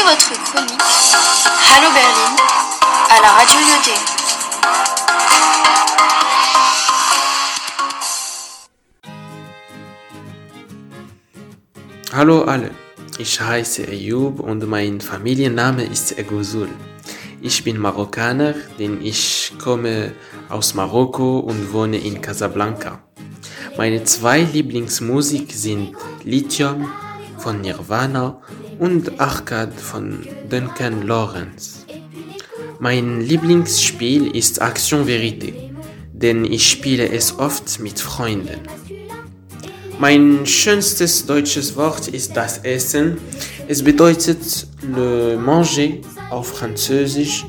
Retrouvez votre chronique Hallo Berlin à la radio Lyoté. Hallo alle, ich heiße Ayub und mein Familienname ist Egosul. Ich bin Marokkaner, denn ich komme aus Marokko und wohne in Casablanca. Meine zwei Lieblingsmusik sind Lithium von Nirvana und Arcade von Duncan Lawrence. Mein Lieblingsspiel ist Action Verité, denn ich spiele es oft mit Freunden. Mein schönstes deutsches Wort ist das Essen. Es bedeutet le manger auf Französisch,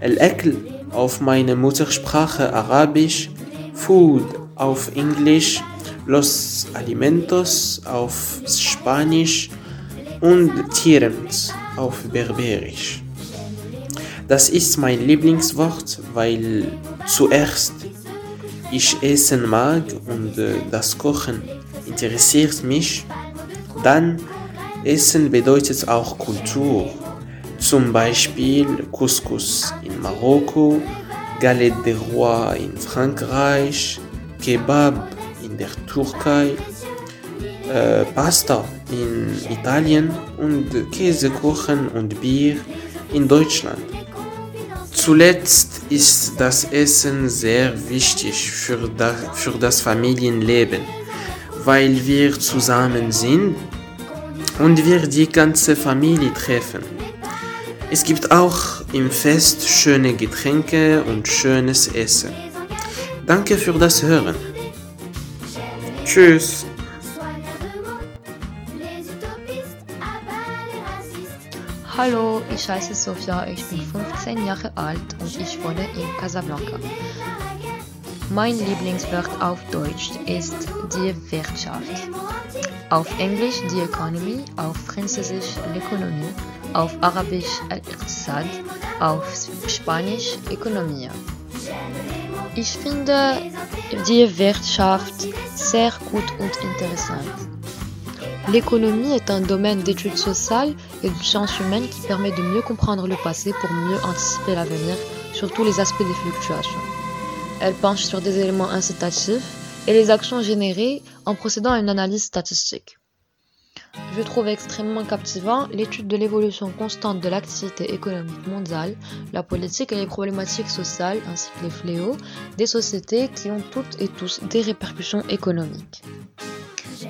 el Ekel auf meine Muttersprache Arabisch, Food auf Englisch, los alimentos auf Spanisch und Tierens auf Berberisch. Das ist mein Lieblingswort, weil zuerst ich Essen mag und äh, das Kochen interessiert mich, dann Essen bedeutet auch Kultur. Zum Beispiel Couscous in Marokko, Galette des Rois in Frankreich, Kebab in der Türkei, äh, Pasta in Italien und Käsekuchen und Bier in Deutschland. Zuletzt ist das Essen sehr wichtig für das, für das Familienleben, weil wir zusammen sind und wir die ganze Familie treffen. Es gibt auch im Fest schöne Getränke und schönes Essen. Danke für das Hören. Tschüss. Hallo, ich heiße Sofia, ich bin 15 Jahre alt und ich wohne in Casablanca. Mein Lieblingswort auf Deutsch ist die Wirtschaft. Auf Englisch die Economy, auf Französisch l'Economie, auf Arabisch al-Iqtisad, auf Spanisch Economia. Ich finde die Wirtschaft sehr gut und interessant. L'économie est un domaine d'études sociales et de sciences humaines qui permet de mieux comprendre le passé pour mieux anticiper l'avenir sur tous les aspects des fluctuations. Elle penche sur des éléments incitatifs et les actions générées en procédant à une analyse statistique. Je trouve extrêmement captivant l'étude de l'évolution constante de l'activité économique mondiale, la politique et les problématiques sociales ainsi que les fléaux des sociétés qui ont toutes et tous des répercussions économiques.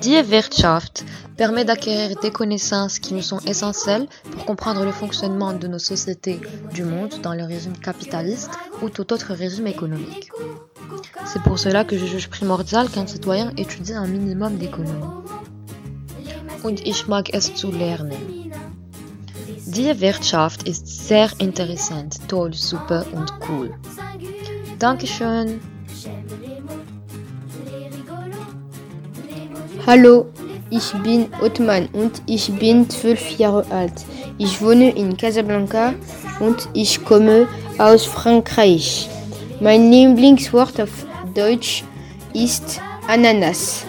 Die Wirtschaft permet d'acquérir des connaissances qui nous sont essentielles pour comprendre le fonctionnement de nos sociétés du monde dans le régime capitaliste ou tout autre régime économique. C'est pour cela que je juge primordial qu'un citoyen étudie un minimum d'économie. Und ich mag es zu lernen. Die Wirtschaft ist sehr interessant, toll, super und cool. Dankeschön. Hallo, ich bin Othman und ich bin zwölf Jahre alt. Ich wohne in Casablanca und ich komme aus Frankreich. Mein Lieblingswort auf Deutsch ist Ananas.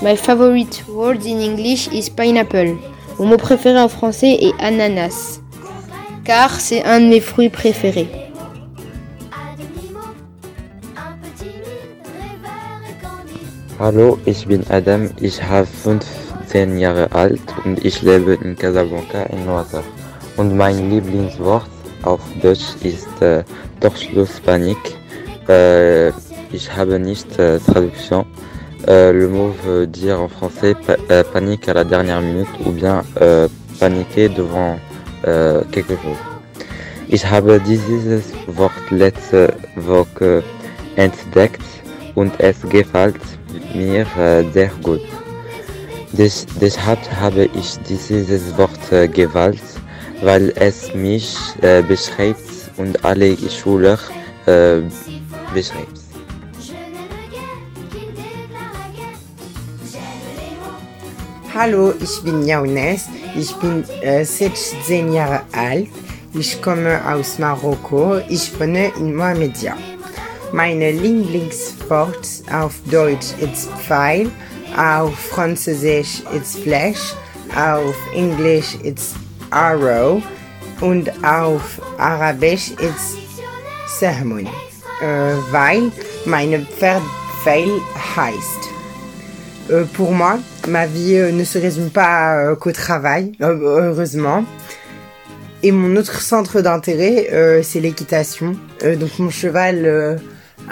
My favorite word in English is pineapple. Mon mot préféré en français est ananas, car c'est un de mes fruits préférés. Hallo, ich bin Adam, ich habe 15 Jahre alt und ich lebe in Casablanca in Noiseur. Und mein Lieblingswort auf Deutsch ist äh, Torschlusspanik. Äh, ich habe nicht äh, Traduction. Euh, le mot veut dire en français pa euh, panique à la dernière minute ou bien euh, paniquer devant euh, quelque chose. Ich habe dieses Wort letzte Woche entdeckt und es gefällt mir äh, sehr gut. Des, deshalb habe ich dieses Wort äh, gewählt, weil es mich äh, beschreibt und alle Schüler äh, beschreibt. Hallo, ich bin Jaunes, ich bin äh, 16 Jahre alt, ich komme aus Marokko, ich wohne in Mohammedia. Meine Lieblingswort auf Deutsch ist Pfeil, auf Französisch ist Flash, auf Englisch ist Arrow, und auf Arabisch ist Sahmun, euh, weil meine Pferd Pfeil heißt. Euh, pour moi, ma vie euh, ne se résume pas euh, qu'au travail, euh, heureusement. Et mon autre centre d'intérêt, euh, c'est l'équitation. Euh, donc mon cheval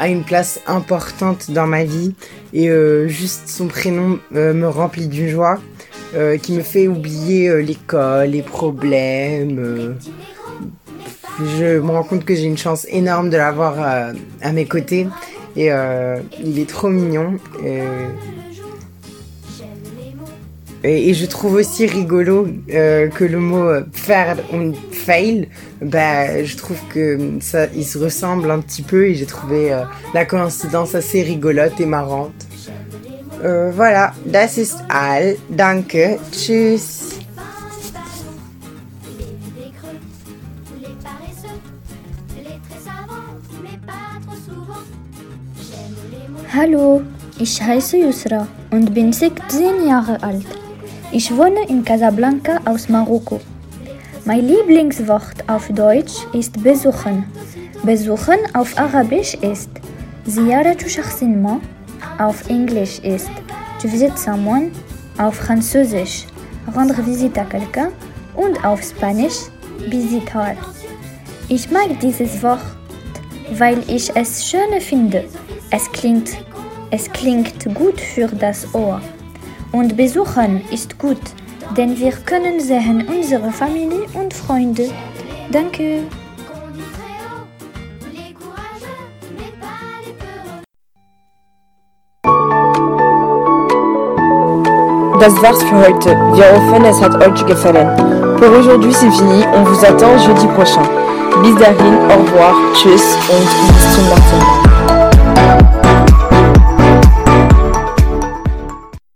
a une place importante dans ma vie et euh, juste son prénom euh, me remplit d'une joie euh, qui me fait oublier l'école, les problèmes. je me rends compte que j'ai une chance énorme de l'avoir à mes côtés et il est trop mignon. Et, je trouve aussi rigolo euh, que le mot euh, faire und fail, bah, je trouve que ça, il se ressemble un petit peu et j'ai trouvé euh, la coïncidence assez rigolote et marrante. Euh, voilà, das ist all. Danke. Tschüss. Hallo, ich heiße Yusra und bin 17 Jahre alt. Ich wohne in Casablanca aus Marokko. Mein Lieblingswort auf Deutsch ist besuchen. Besuchen auf Arabisch ist زيارة شخص ما, auf Englisch ist to visit someone, auf Französisch rendre visite à quelqu'un und auf Spanisch visitar. Ich mag dieses Wort, weil ich es schön finde. Es klingt, es klingt gut für das Ohr. Und besuchen ist gut, denn wir können sehen unsere Familie und Freunde. Danke. Das war's für heute. Wir hoffen, es hat euch gefallen. Pour aujourd'hui, c'est fini. On vous attend jeudi prochain. Bis dahin, au revoir, tschüss und bis zum nächsten Mal.